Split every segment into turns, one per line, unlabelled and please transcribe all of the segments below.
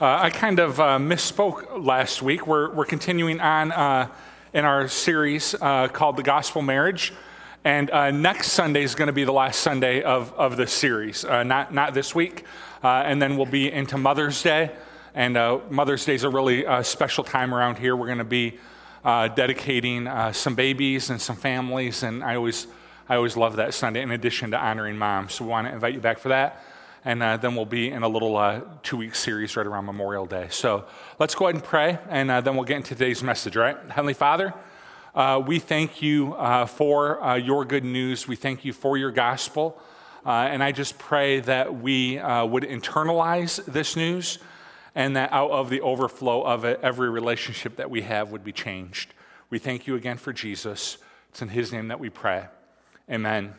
Uh, I kind of uh, misspoke last week. We're, we're continuing on uh, in our series uh, called The Gospel Marriage. And uh, next Sunday is going to be the last Sunday of, of this series, uh, not, not this week. and then we'll be into Mother's Day. And Mother's Day is a really special time around here. We're going to be dedicating some babies and some families. And I always, I always love that Sunday in addition to honoring moms. So we want to invite you back for that and uh, then we'll be in a little uh, two week series right around Memorial Day. So let's go ahead and pray, and uh, then we'll get into today's message, right? Heavenly Father, uh, we thank you uh, for uh, your good news. We thank you for your gospel. and I just pray that we would internalize this news and that out of the overflow of it, every relationship that we have would be changed. We thank you again for Jesus. It's in his name that we pray. Amen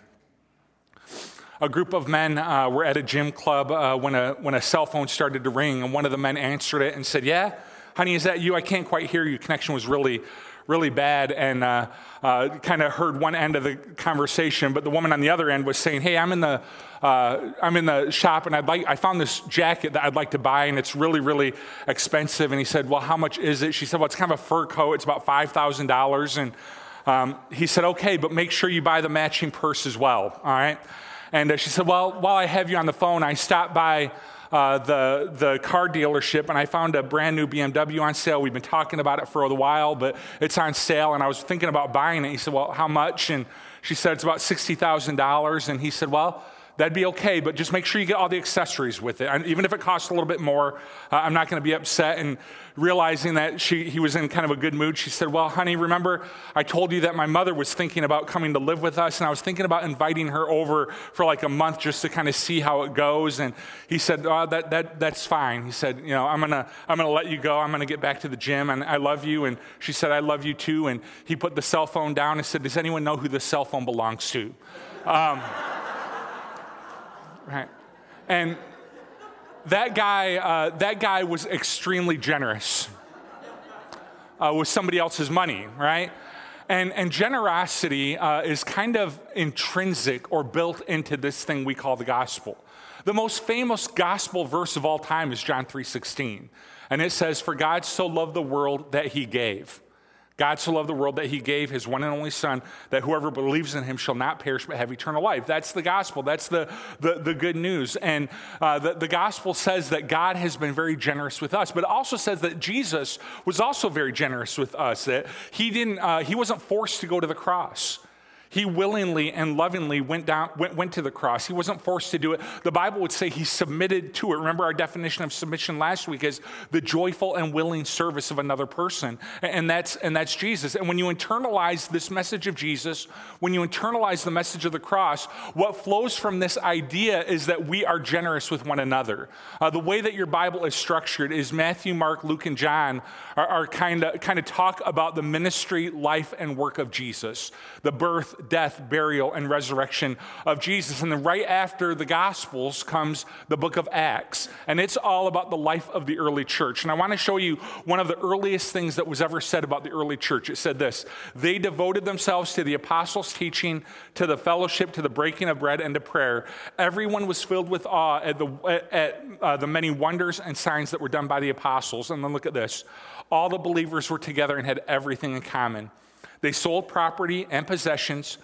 a group of men uh, were at a gym club uh, when, a, when a cell phone started to ring, and one of the men answered it and said, Yeah, honey, is that you? I can't quite hear you. Connection was really, really bad, and uh, uh kind of heard one end of the conversation, but the woman on the other end was saying, Hey, I'm in the, uh, I'm in the shop, and I'd like, I found this jacket that I'd like to buy, and it's really, really expensive. And he said, Well, how much is it? She said, Well, it's kind of a fur coat, it's about $5,000. And um, he said, Okay, but make sure you buy the matching purse as well, all right? And uh, she said, Well, while I have you on the phone, I stopped by uh, the, the car dealership and I found a brand new BMW on sale. We've been talking about it for a while, but it's on sale. And I was thinking about buying it. He said, Well, how much? And she said, It's about $60,000. And he said, Well, that'd be okay, but just make sure you get all the accessories with it. And even if it costs a little bit more, uh, I'm not going to be upset. And realizing that she, he was in kind of a good mood, she said, Well, honey, remember I told you that my mother was thinking about coming to live with us, and I was thinking about inviting her over for like a month just to kind of see how it goes. And he said, oh, that, that, That's fine. He said, You know, I'm going to I'm gonna let you go. I'm going to get back to the gym, and I love you. And she said, I love you too. And he put the cell phone down and said, Does anyone know who the cell phone belongs to? Um, right? And that guy, uh, that guy was extremely generous uh, with somebody else's money, right? And, and generosity uh, is kind of intrinsic or built into this thing we call the gospel. The most famous gospel verse of all time is John 3:16. And it says, For God so loved the world that he gave. God so loved the world that he gave his one and only Son, that whoever believes in him shall not perish but have eternal life. That's the gospel. That's the, the, the good news. And uh, the, the gospel says that God has been very generous with us, but it also says that Jesus was also very generous with us, that he, didn't, uh, he wasn't forced to go to the cross. He willingly and lovingly went down, went, went to the cross. He wasn't forced to do it. The Bible would say he submitted to it. Remember our definition of submission last week is the joyful and willing service of another person. And that's, and that's Jesus. And when you internalize this message of Jesus, when you internalize the message of the cross, what flows from this idea is that we are generous with one another. Uh, the way that your Bible is structured is Matthew, Mark, Luke, and John are, kind of kind of talk about the ministry, life, and work of Jesus, the birth, death, burial, and resurrection of Jesus. And then right after the Gospels comes the book of Acts. And it's all about the life of the early church. And I want to show you one of the earliest things that was ever said about the early church. It said this They devoted themselves to the apostles' teaching, to the fellowship, to the breaking of bread, and to prayer. Everyone was filled with awe at the, at, uh, the many wonders and signs that were done by the apostles. And then look at this all the believers were together and had everything in common. They sold property and possessions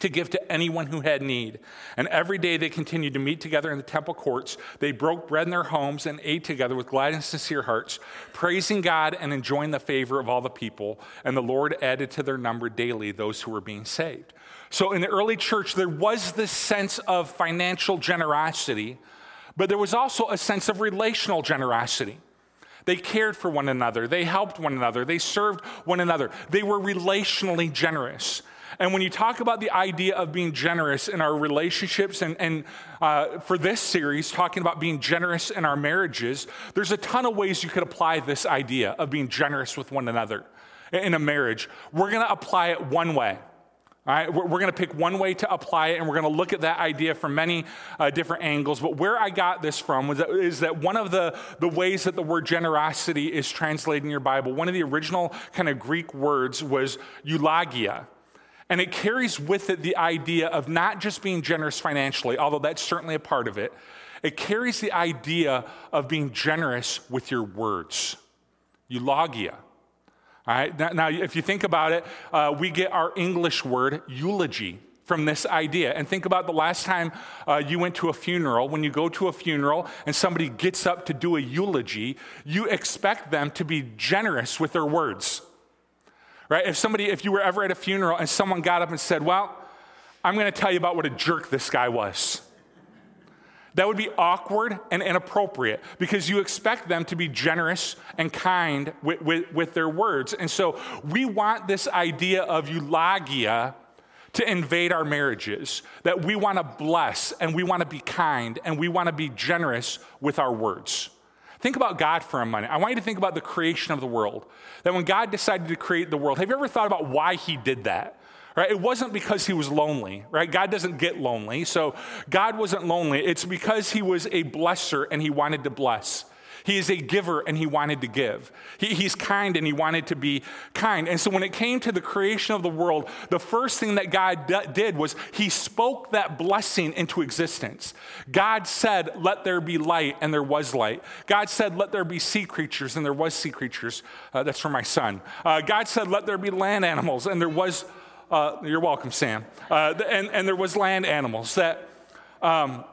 to give to anyone who had need. And every day they continued to meet together in the temple courts. They broke bread in their homes and ate together with glad and sincere hearts, praising God and enjoying the favor of all the people. And the Lord added to their number daily those who were being saved. So in the early church, there was this sense of financial generosity, but there was also a sense of relational generosity. They cared for one another. They helped one another. They served one another. They were relationally generous. And when you talk about the idea of being generous in our relationships, and, and uh, for this series, talking about being generous in our marriages, there's a ton of ways you could apply this idea of being generous with one another in a marriage. We're going to apply it one way. All right, we're, we're going to pick one way to apply it, and we're going to look at that idea from many uh, different angles. But where I got this from that, is that one of the, the ways that the word generosity is translated in your Bible, one of the original kind of Greek words was eulogia. And it carries with it the idea of not just being generous financially, although that's certainly a part of it. it carries the idea of being generous with your words. Eulogia. All right, now, if you think about it, uh, we get our English word eulogy from this idea. And think about the last time uh, you went to a funeral. When you go to a funeral and somebody gets up to do a eulogy, you expect them to be generous with their words. Right? If somebody, if you were ever at a funeral and someone got up and said, Well, I'm going to tell you about what a jerk this guy was. That would be awkward and inappropriate because you expect them to be generous and kind with, with, with their words. And so we want this idea of eulogia to invade our marriages, that we want to bless and we want to be kind and we want to be generous with our words. Think about God for a minute. I want you to think about the creation of the world. That when God decided to create the world, have you ever thought about why he did that? Right? It wasn't because he was lonely, right? God doesn't get lonely. So God wasn't lonely. It's because he was a blesser and he wanted to bless. He is a giver and he wanted to give. He, he's kind and he wanted to be kind. And so when it came to the creation of the world, the first thing that God d- did was he spoke that blessing into existence. God said, Let there be light, and there was light. God said, Let there be sea creatures, and there was sea creatures. Uh, that's for my son. Uh, God said, Let there be land animals, and there was. Uh, you're welcome, Sam. Uh, and, and there was land animals that um,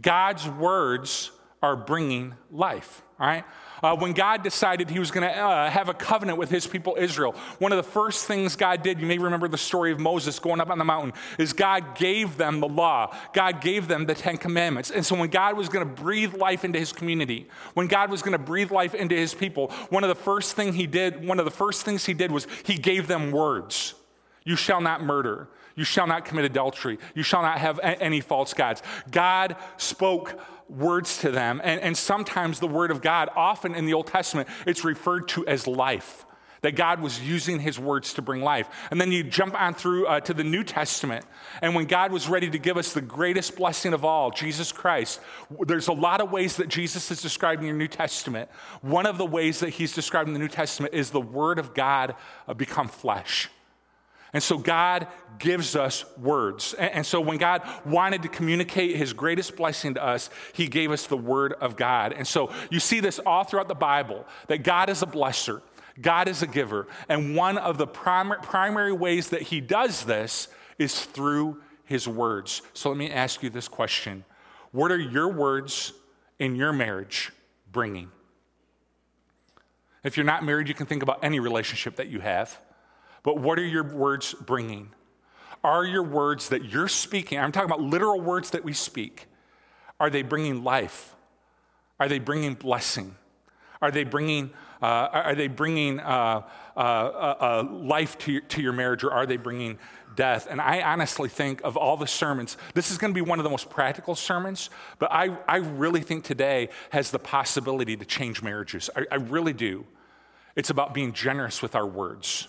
God's words are bringing life, all right? Uh, when God decided he was going to uh, have a covenant with his people Israel, one of the first things God did, you may remember the story of Moses going up on the mountain, is God gave them the law. God gave them the Ten Commandments. And so when God was going to breathe life into his community, when God was going to breathe life into his people, one of the first thing he did, one of the first things he did was he gave them words. You shall not murder. You shall not commit adultery. You shall not have any false gods. God spoke words to them. And, and sometimes the word of God, often in the Old Testament, it's referred to as life that God was using his words to bring life. And then you jump on through uh, to the New Testament, and when God was ready to give us the greatest blessing of all, Jesus Christ, there's a lot of ways that Jesus is described in your New Testament. One of the ways that he's described in the New Testament is the word of God uh, become flesh. And so God gives us words. And so when God wanted to communicate his greatest blessing to us, he gave us the word of God. And so you see this all throughout the Bible that God is a blesser, God is a giver. And one of the primary ways that he does this is through his words. So let me ask you this question What are your words in your marriage bringing? If you're not married, you can think about any relationship that you have. But what are your words bringing? Are your words that you're speaking, I'm talking about literal words that we speak, are they bringing life? Are they bringing blessing? Are they bringing, uh, are they bringing uh, uh, uh, uh life to your, to your marriage or are they bringing death? And I honestly think of all the sermons, this is going to be one of the most practical sermons, but I, I really think today has the possibility to change marriages. I, I really do. It's about being generous with our words.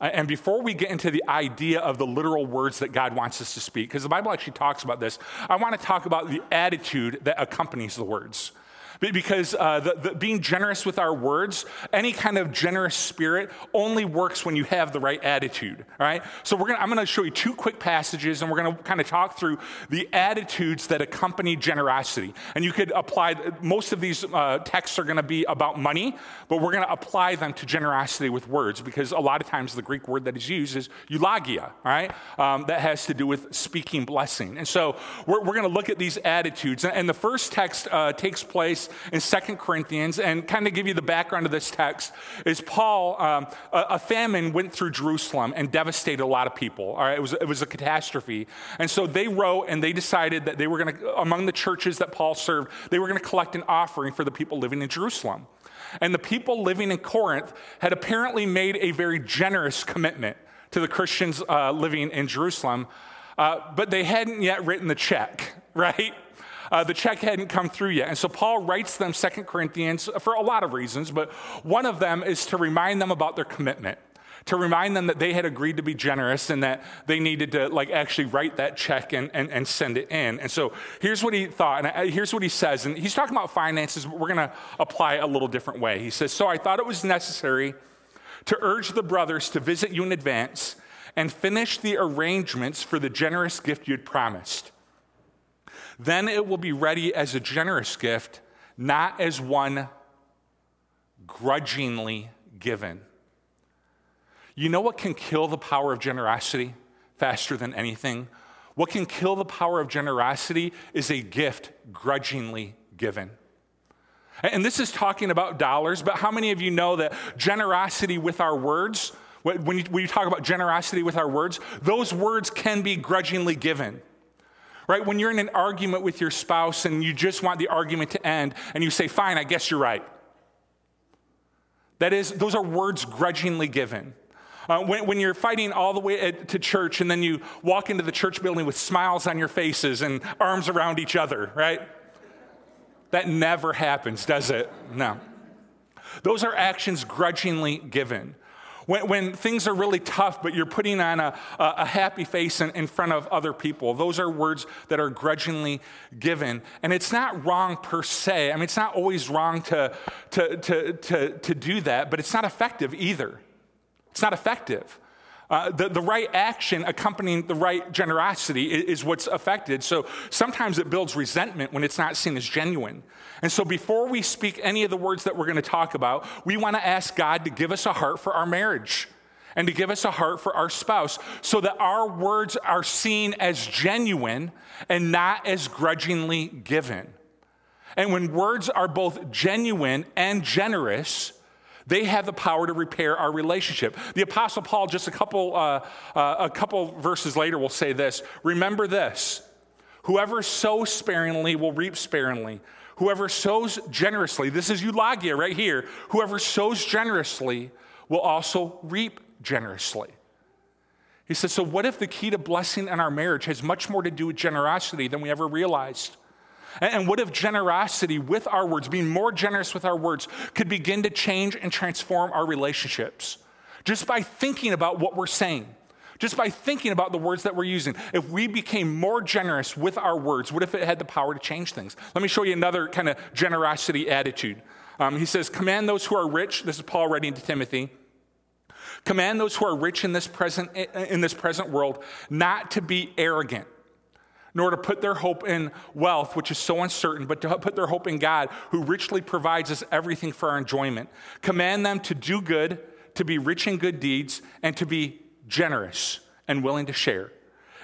Uh, and before we get into the idea of the literal words that God wants us to speak, because the Bible actually talks about this, I want to talk about the attitude that accompanies the words because uh, the, the, being generous with our words, any kind of generous spirit only works when you have the right attitude. Right. So we're gonna, I'm going to show you two quick passages, and we're going to kind of talk through the attitudes that accompany generosity. And you could apply. Most of these uh, texts are going to be about money, but we're going to apply them to generosity with words because a lot of times the Greek word that is used is eulogia. Right. Um, that has to do with speaking blessing. And so we're, we're going to look at these attitudes. And the first text uh, takes place in Second Corinthians, and kind of give you the background of this text, is Paul, um, a, a, famine went through Jerusalem and devastated a lot of people. All right, it was, it was a catastrophe. And so they wrote and they decided that they were going to, among the churches that Paul served, they were going to collect an offering for the people living in Jerusalem. And the people living in Corinth had apparently made a very generous commitment to the Christians uh, living in Jerusalem, uh, but they hadn't yet written the check, right? Uh, the check hadn't come through yet. And so Paul writes them Second Corinthians for a lot of reasons, but one of them is to remind them about their commitment to remind them that they had agreed to be generous and that they needed to like actually write that check and, and, and send it in. And so here's what he thought and here's what he says and he's talking about finances but we're going to apply it a little different way. He says so i thought it was necessary to urge the brothers to visit you in advance and finish the arrangements for the generous gift you'd promised Then it will be ready as a generous gift, not as one grudgingly given. You know what can kill the power of generosity faster than anything? What can kill the power of generosity is a gift grudgingly given. And this is talking about dollars, but how many of you know that generosity with our words, when you, when you talk about generosity with our words, those words can be grudgingly given? Right? When you're in an argument with your spouse and you just want the argument to end and you say, fine, I guess you're right. That is, those are words grudgingly given. Uh, when, when, you're fighting all the way at, to church and then you walk into the church building with smiles on your faces and arms around each other, right? That never happens, does it? No. Those are actions grudgingly given. When, when things are really tough, but you're putting on a, a happy face in, in front of other people, those are words that are grudgingly given. And it's not wrong per se. I mean, it's not always wrong to, to, to, to, to do that, but it's not effective either. It's not effective. Uh, the, the right action accompanying the right generosity is, is, what's affected. So sometimes it builds resentment when it's not seen as genuine. And so before we speak any of the words that we're going to talk about, we want to ask God to give us a heart for our marriage and to give us a heart for our spouse so that our words are seen as genuine and not as grudgingly given. And when words are both genuine and generous, they have the power to repair our relationship. The Apostle Paul, just a couple, uh, uh, a couple verses later, will say this Remember this whoever sows sparingly will reap sparingly. Whoever sows generously, this is eulogia right here, whoever sows generously will also reap generously. He says, So, what if the key to blessing in our marriage has much more to do with generosity than we ever realized? And what if generosity with our words, being more generous with our words, could begin to change and transform our relationships? Just by thinking about what we're saying, just by thinking about the words that we're using. If we became more generous with our words, what if it had the power to change things? Let me show you another kind of generosity attitude. Um, he says, Command those who are rich, this is Paul writing to Timothy. Command those who are rich in this present, in this present world not to be arrogant nor to put their hope in wealth, which is so uncertain, but to put their hope in God, who richly provides us everything for our enjoyment. Command them to do good, to be rich in good deeds, and to be generous and willing to share.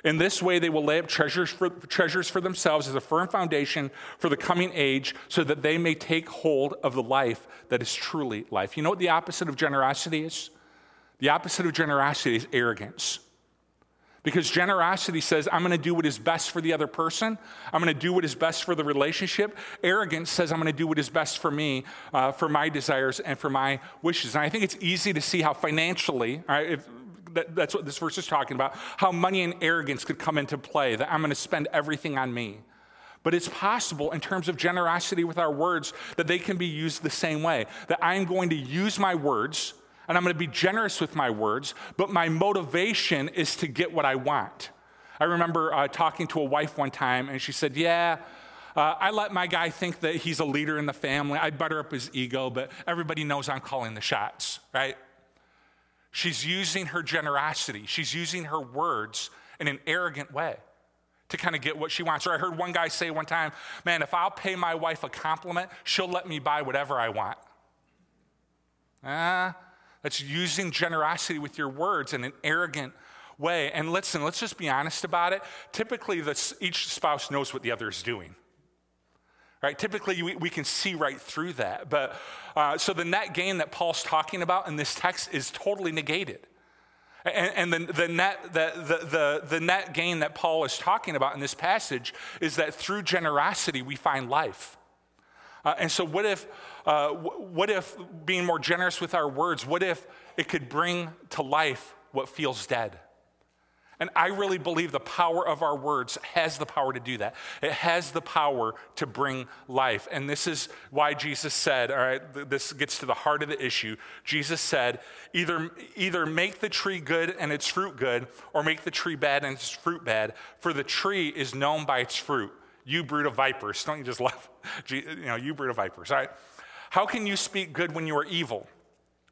In this way, they will lay up treasures for, treasures for themselves as a firm foundation for the coming age, so that they may take hold of the life that is truly life. You know what the opposite of generosity is? The opposite of generosity is arrogance. Because generosity says, I'm going to do what is best for the other person. I'm going to do what is best for the relationship. Arrogance says, I'm going to do what is best for me, uh, for my desires, and for my wishes. And I think it's easy to see how financially, right, if, that, that's what this verse is talking about, how money and arrogance could come into play, that I'm going to spend everything on me. But it's possible in terms of generosity with our words that they can be used the same way. That I'm going to use my words and I'm going to be generous with my words, but my motivation is to get what I want. I remember uh, talking to a wife one time, and she said, Yeah, uh, I let my guy think that he's a leader in the family. I butter up his ego, but everybody knows I'm calling the shots, right? She's using her generosity, she's using her words in an arrogant way to kind of get what she wants. Or I heard one guy say one time, Man, if I'll pay my wife a compliment, she'll let me buy whatever I want. Ah, uh, that's using generosity with your words in an arrogant way. And listen, let's just be honest about it. Typically, each spouse knows what the other is doing. Right? Typically, we, we can see right through that. But uh, so the net gain that Paul's talking about in this text is totally negated. And, and the, the, net, the, the, the, the net gain that Paul is talking about in this passage is that through generosity, we find life. Uh, and so, what if, uh, what if being more generous with our words, what if it could bring to life what feels dead? And I really believe the power of our words has the power to do that. It has the power to bring life. And this is why Jesus said, all right, this gets to the heart of the issue. Jesus said, either, either make the tree good and its fruit good, or make the tree bad and its fruit bad, for the tree is known by its fruit. You brood of vipers. Don't you just love, you know, you brood of vipers, all right? How can you speak good when you are evil?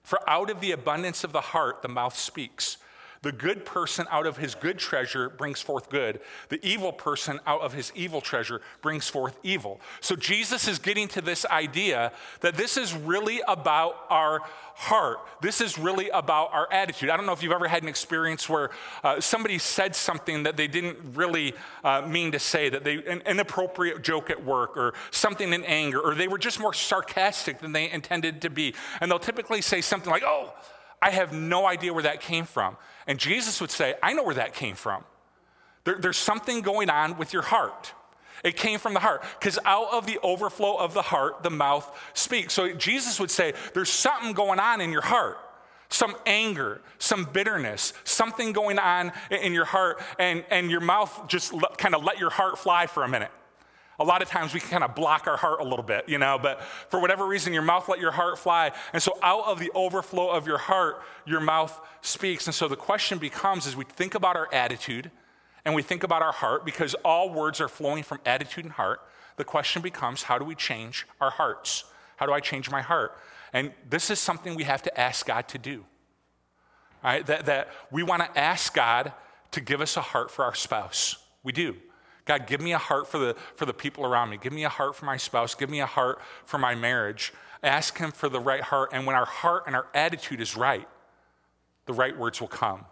For out of the abundance of the heart, the mouth speaks. The good person out of his good treasure brings forth good. The evil person out of his evil treasure brings forth evil. So Jesus is getting to this idea that this is really about our heart. This is really about our attitude. I don't know if you've ever had an experience where uh, somebody said something that they didn't really uh, mean to say, that they an inappropriate joke at work or something in anger, or they were just more sarcastic than they intended to be. And they'll typically say something like, "Oh, I have no idea where that came from." And Jesus would say, I know where that came from. There, there's something going on with your heart. It came from the heart because out of the overflow of the heart, the mouth speaks. So Jesus would say, There's something going on in your heart some anger, some bitterness, something going on in your heart, and, and your mouth just kind of let your heart fly for a minute. A lot of times we kind of block our heart a little bit, you know, but for whatever reason, your mouth let your heart fly. And so out of the overflow of your heart, your mouth speaks. And so the question becomes as we think about our attitude and we think about our heart, because all words are flowing from attitude and heart, the question becomes how do we change our hearts? How do I change my heart? And this is something we have to ask God to do. Right? That, that we want to ask God to give us a heart for our spouse. We do. God, give me a heart for the, for the people around me. Give me a heart for my spouse. Give me a heart for my marriage. Ask Him for the right heart. And when our heart and our attitude is right, the right words will come.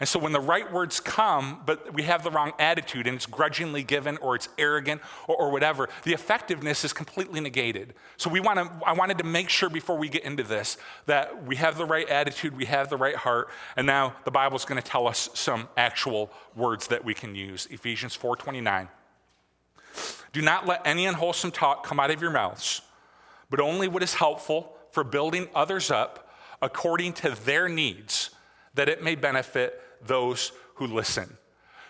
And so when the right words come, but we have the wrong attitude and it's grudgingly given or it's arrogant or, or whatever, the effectiveness is completely negated. So we want to, I wanted to make sure before we get into this that we have the right attitude, we have the right heart, and now the Bible's going to tell us some actual words that we can use. Ephesians 4:29. Do not let any unwholesome talk come out of your mouths, but only what is helpful for building others up according to their needs, that it may benefit those who listen.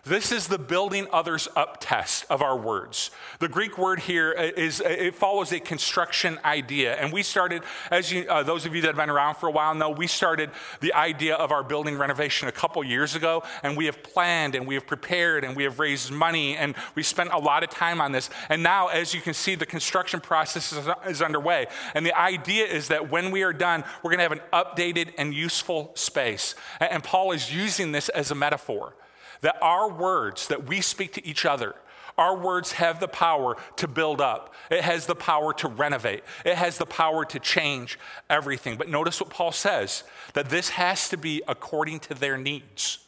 This is the building others up test of our words. The Greek word here is it follows a construction idea, and we started, as you, uh, those of you that have been around for a while know, we started the idea of our building renovation a couple years ago, and we have planned and we have prepared and we have raised money and we spent a lot of time on this. And now, as you can see, the construction process is, is underway, and the idea is that when we are done, we're going to have an updated and useful space. And Paul is using this as a metaphor that our words that we speak to each other, our words have the power to build up. It has the power to renovate. It has the power to change everything. But notice what Paul says that this has to be according to their needs.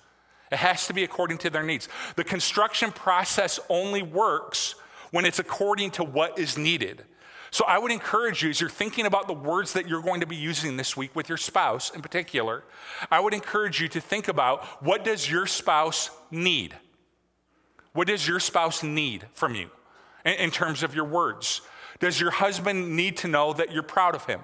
It has to be according to their needs. The construction process only works when it's according to what is needed. So I would encourage you, as you're thinking about the words that you're going to be using this week with your spouse in particular, I would encourage you to think about what does your spouse need? What does your spouse need from you in, in terms of your words? Does your husband need to know that you're proud of him?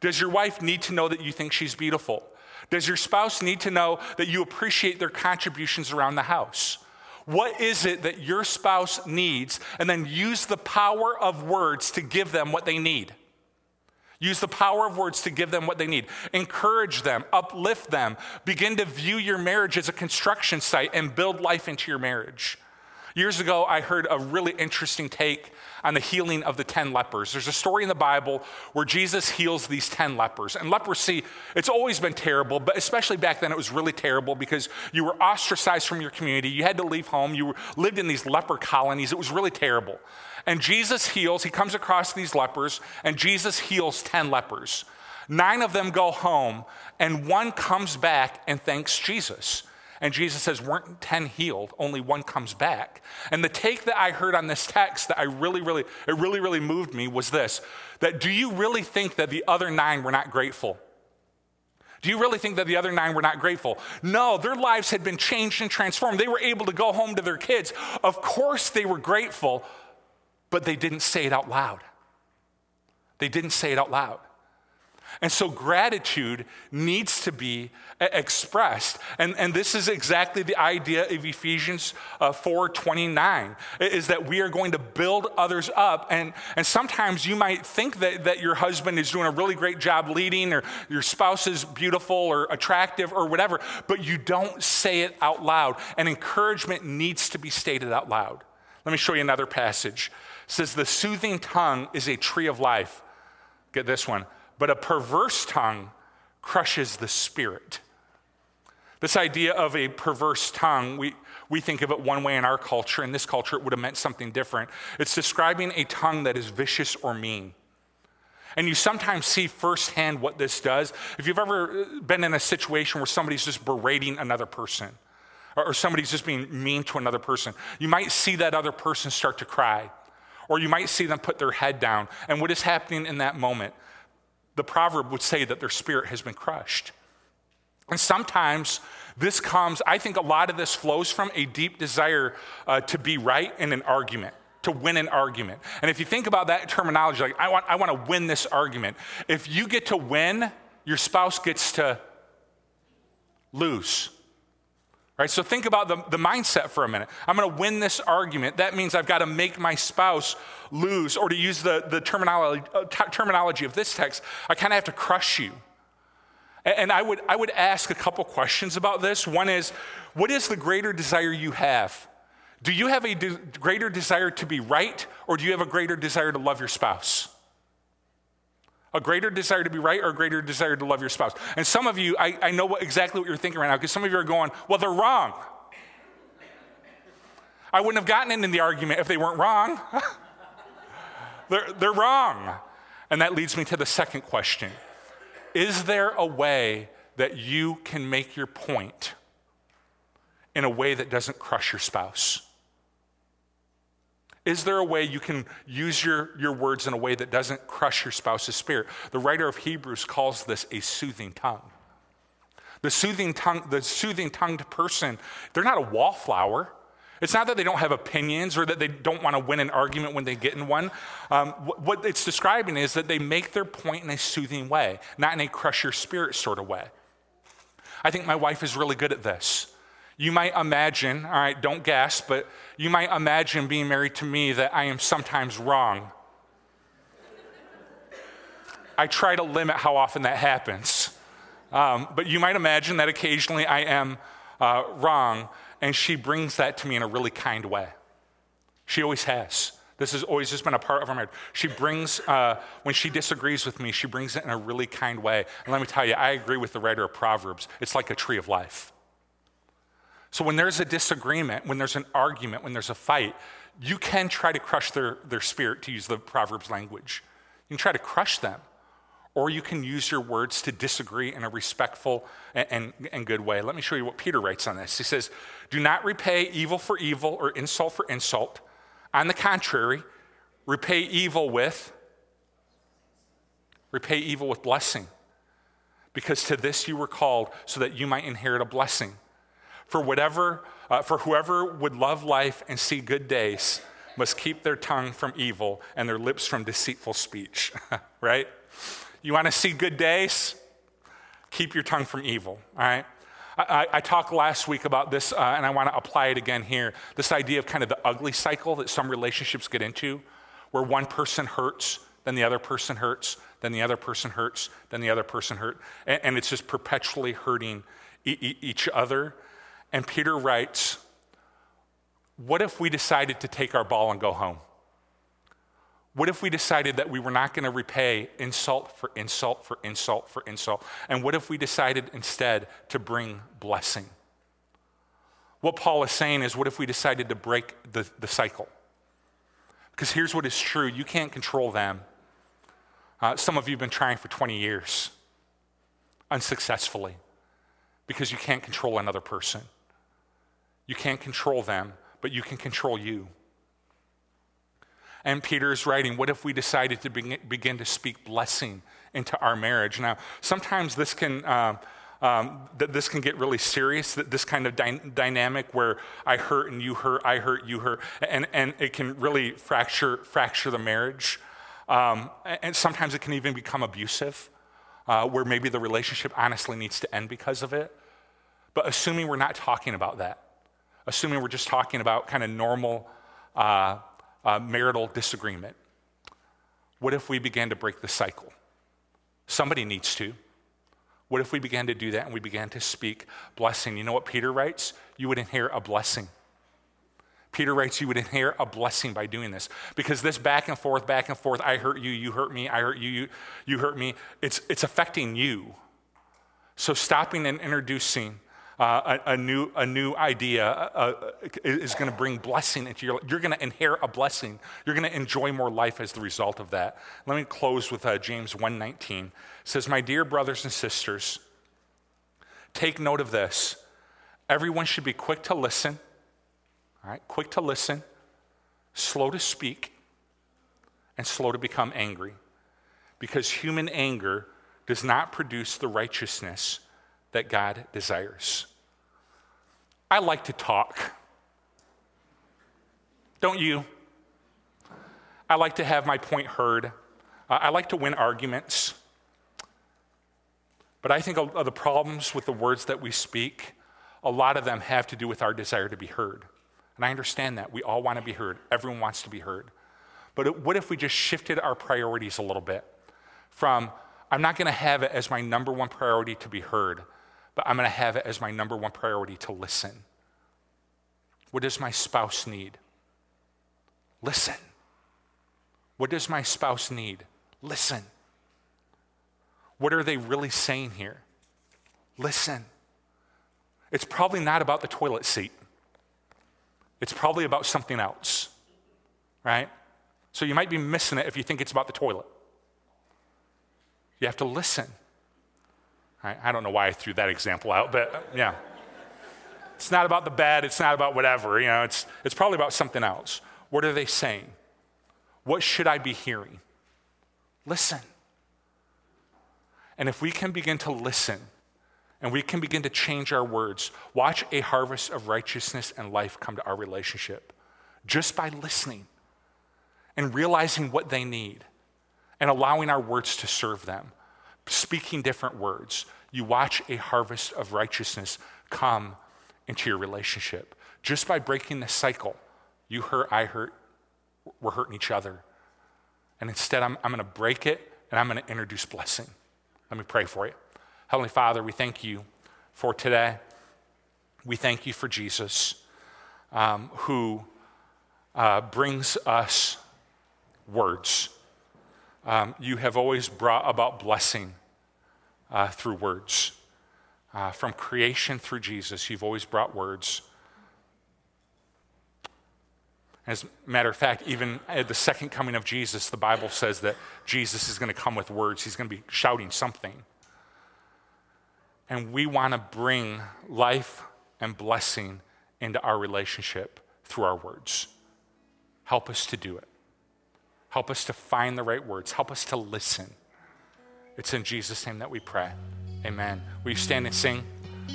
Does your wife need to know that you think she's beautiful? Does your spouse need to know that you appreciate their contributions around the house? What is it that your spouse needs? And then use the power of words to give them what they need. Use the power of words to give them what they need. Encourage them, uplift them. Begin to view your marriage as a construction site and build life into your marriage. Years ago, I heard a really interesting take on the healing of the 10 lepers. There's a story in the Bible where Jesus heals these 10 lepers. And leprosy, it's always been terrible, but especially back then, it was really terrible because you were ostracized from your community. You had to leave home. You lived in these leper colonies. It was really terrible. And Jesus heals, he comes across these lepers, and Jesus heals 10 lepers. Nine of them go home, and one comes back and thanks Jesus. And Jesus says, weren't 10 healed, only one comes back. And the take that I heard on this text that I really, really, it really, really moved me was this that do you really think that the other nine were not grateful? Do you really think that the other nine were not grateful? No, their lives had been changed and transformed. They were able to go home to their kids. Of course, they were grateful, but they didn't say it out loud. They didn't say it out loud. And so gratitude needs to be expressed. And, and this is exactly the idea of Ephesians uh, 4 29, is that we are going to build others up. And, and sometimes you might think that, that your husband is doing a really great job leading, or your spouse is beautiful or attractive or whatever, but you don't say it out loud. And encouragement needs to be stated out loud. Let me show you another passage. It says, The soothing tongue is a tree of life. Get this one but a perverse tongue crushes the spirit. This idea of a perverse tongue, we, we think of it one way in our culture. In this culture, it would have meant something different. It's describing a tongue that is vicious or mean. And you sometimes see firsthand what this does. If you've ever been in a situation where somebody's just berating another person, or somebody's just being mean to another person, you might see that other person start to cry, or you might see them put their head down. And what is happening in that moment? The proverb would say that their spirit has been crushed. And sometimes this comes, I think a lot of this flows from a deep desire uh, to be right in an argument to win an argument. And if you think about that terminology, like, I want, I want to win this argument. If you get to win, your spouse gets to lose. Right? So think about the, the mindset for a minute. I'm going to win this argument. That means I've got to make my spouse lose. Or to use the, the terminology, uh, t- terminology of this text, I kind of have to crush you. And, and I, would, I would ask a couple questions about this. One is, what is the greater desire you have? Do you have a de- greater desire to be right, or do you have a greater desire to love your spouse? A greater desire to be right or a greater desire to love your spouse? And some of you, I, I know what, exactly what you're thinking right now because some of you are going, well, they're wrong. I wouldn't have gotten into the argument if they weren't wrong. they're, they're wrong. And that leads me to the second question Is there a way that you can make your point in a way that doesn't crush your spouse? Is there a way you can use your, your words in a way that doesn't crush your spouse's spirit? The writer of Hebrews calls this a soothing tongue. The soothing tongue, the soothing tongued person, they're not a wallflower. It's not that they don't have opinions or that they don't want to win an argument when they get in one. Um, what it's describing is that they make their point in a soothing way, not in a crush your spirit sort of way. I think my wife is really good at this. You might imagine, all right, don't guess, but you might imagine being married to me that I am sometimes wrong. I try to limit how often that happens. Um, but you might imagine that occasionally I am uh, wrong, and she brings that to me in a really kind way. She always has. This has always just been a part of our marriage. She brings, uh, when she disagrees with me, she brings it in a really kind way. And let me tell you, I agree with the writer of Proverbs. It's like a tree of life. So when there's a disagreement, when there's an argument, when there's a fight, you can try to crush their, their spirit, to use the Proverbs language. You can try to crush them, or you can use your words to disagree in a respectful and, and, and good way. Let me show you what Peter writes on this. He says, Do not repay evil for evil or insult for insult. On the contrary, repay evil with repay evil with blessing. Because to this you were called so that you might inherit a blessing. For whatever, uh, for whoever would love life and see good days must keep their tongue from evil and their lips from deceitful speech. right? You want to see good days? Keep your tongue from evil. All right. I, I, talked last week about this, uh, and I want to apply it again here. This idea of kind of the ugly cycle that some relationships get into, where one person hurts, then the other person hurts, then the other person hurts, then the other person hurt, and, and it's just perpetually hurting e- e- each other. And Peter writes, What if we decided to take our ball and go home? What if we decided that we were not going to repay insult for insult for insult for insult? And what if we decided instead to bring blessing? What Paul is saying is, what if we decided to break the, the cycle? Because here's what is true you can't control them. Uh, some of you have been trying for 20 years unsuccessfully because you can't control another person. You can't control them, but you can control you. And Peter is writing, What if we decided to begin to speak blessing into our marriage? Now, sometimes this can. Uh, um, that this can get really serious, that this kind of dy- dynamic where I hurt and you hurt, I hurt, you hurt, and, and it can really fracture, fracture the marriage. Um, and sometimes it can even become abusive, uh, where maybe the relationship honestly needs to end because of it. But assuming we're not talking about that, assuming we're just talking about kind of normal uh, uh, marital disagreement. What if we began to break the cycle? Somebody needs to. What if we began to do that and we began to speak blessing? You know what Peter writes? You would inherit a blessing. Peter writes, You would inherit a blessing by doing this. Because this back and forth, back and forth, I hurt you, you hurt me, I hurt you, you, you hurt me, it's, it's affecting you. So stopping and introducing Uh, a, a, new, a new idea uh, uh is going to bring blessing into your life. You're going to inherit a blessing. You're going to enjoy more life as the result of that. Let me close with uh, James 1.19. It says, My dear brothers and sisters, take note of this. Everyone should be quick to listen, all right, quick to listen, slow to speak, and slow to become angry. Because human anger does not produce the righteousness that God desires. I like to talk. Don't you? I like to have my point heard. I like to win arguments. But I think of the problems with the words that we speak, a lot of them have to do with our desire to be heard. And I understand that. We all want to be heard, everyone wants to be heard. But what if we just shifted our priorities a little bit from, I'm not going to have it as my number one priority to be heard, but I'm going to have it as my number one priority to listen. What does my spouse need? Listen. What does my spouse need? Listen. What are they really saying here? Listen. It's probably not about the toilet seat. It's probably about something else, right? So you might be missing it if you think it's about the toilet. You have to listen. I, I don't know why I threw that example out, but yeah. It's not about the bed, it's not about whatever, you know, it's, it's probably about something else. What are they saying? What should I be hearing? Listen. And if we can begin to listen and we can begin to change our words, watch a harvest of righteousness and life come to our relationship just by listening and realizing what they need and allowing our words to serve them, speaking different words. You watch a harvest of righteousness come into your relationship just by breaking the cycle. You hurt, I hurt, we're hurting each other. And instead, I'm, I'm going to break it and I'm going to introduce blessing. Let me pray for you. Heavenly Father, we thank you for today. We thank you for Jesus, um, who uh, brings us words. Um, you have always brought about blessing uh, through words. Uh, from creation through Jesus, you've always brought words. As a matter of fact, even at the second coming of Jesus, the Bible says that Jesus is going to come with words. He's going to be shouting something. And we want to bring life and blessing into our relationship through our words. Help us to do it. Help us to find the right words. Help us to listen. It's in Jesus' name that we pray. Amen. Will you stand and sing?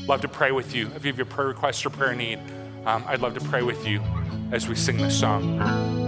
Love to pray with you. If you have your prayer request or prayer need, um, I'd love to pray with you as we sing this song.